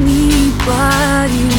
anybody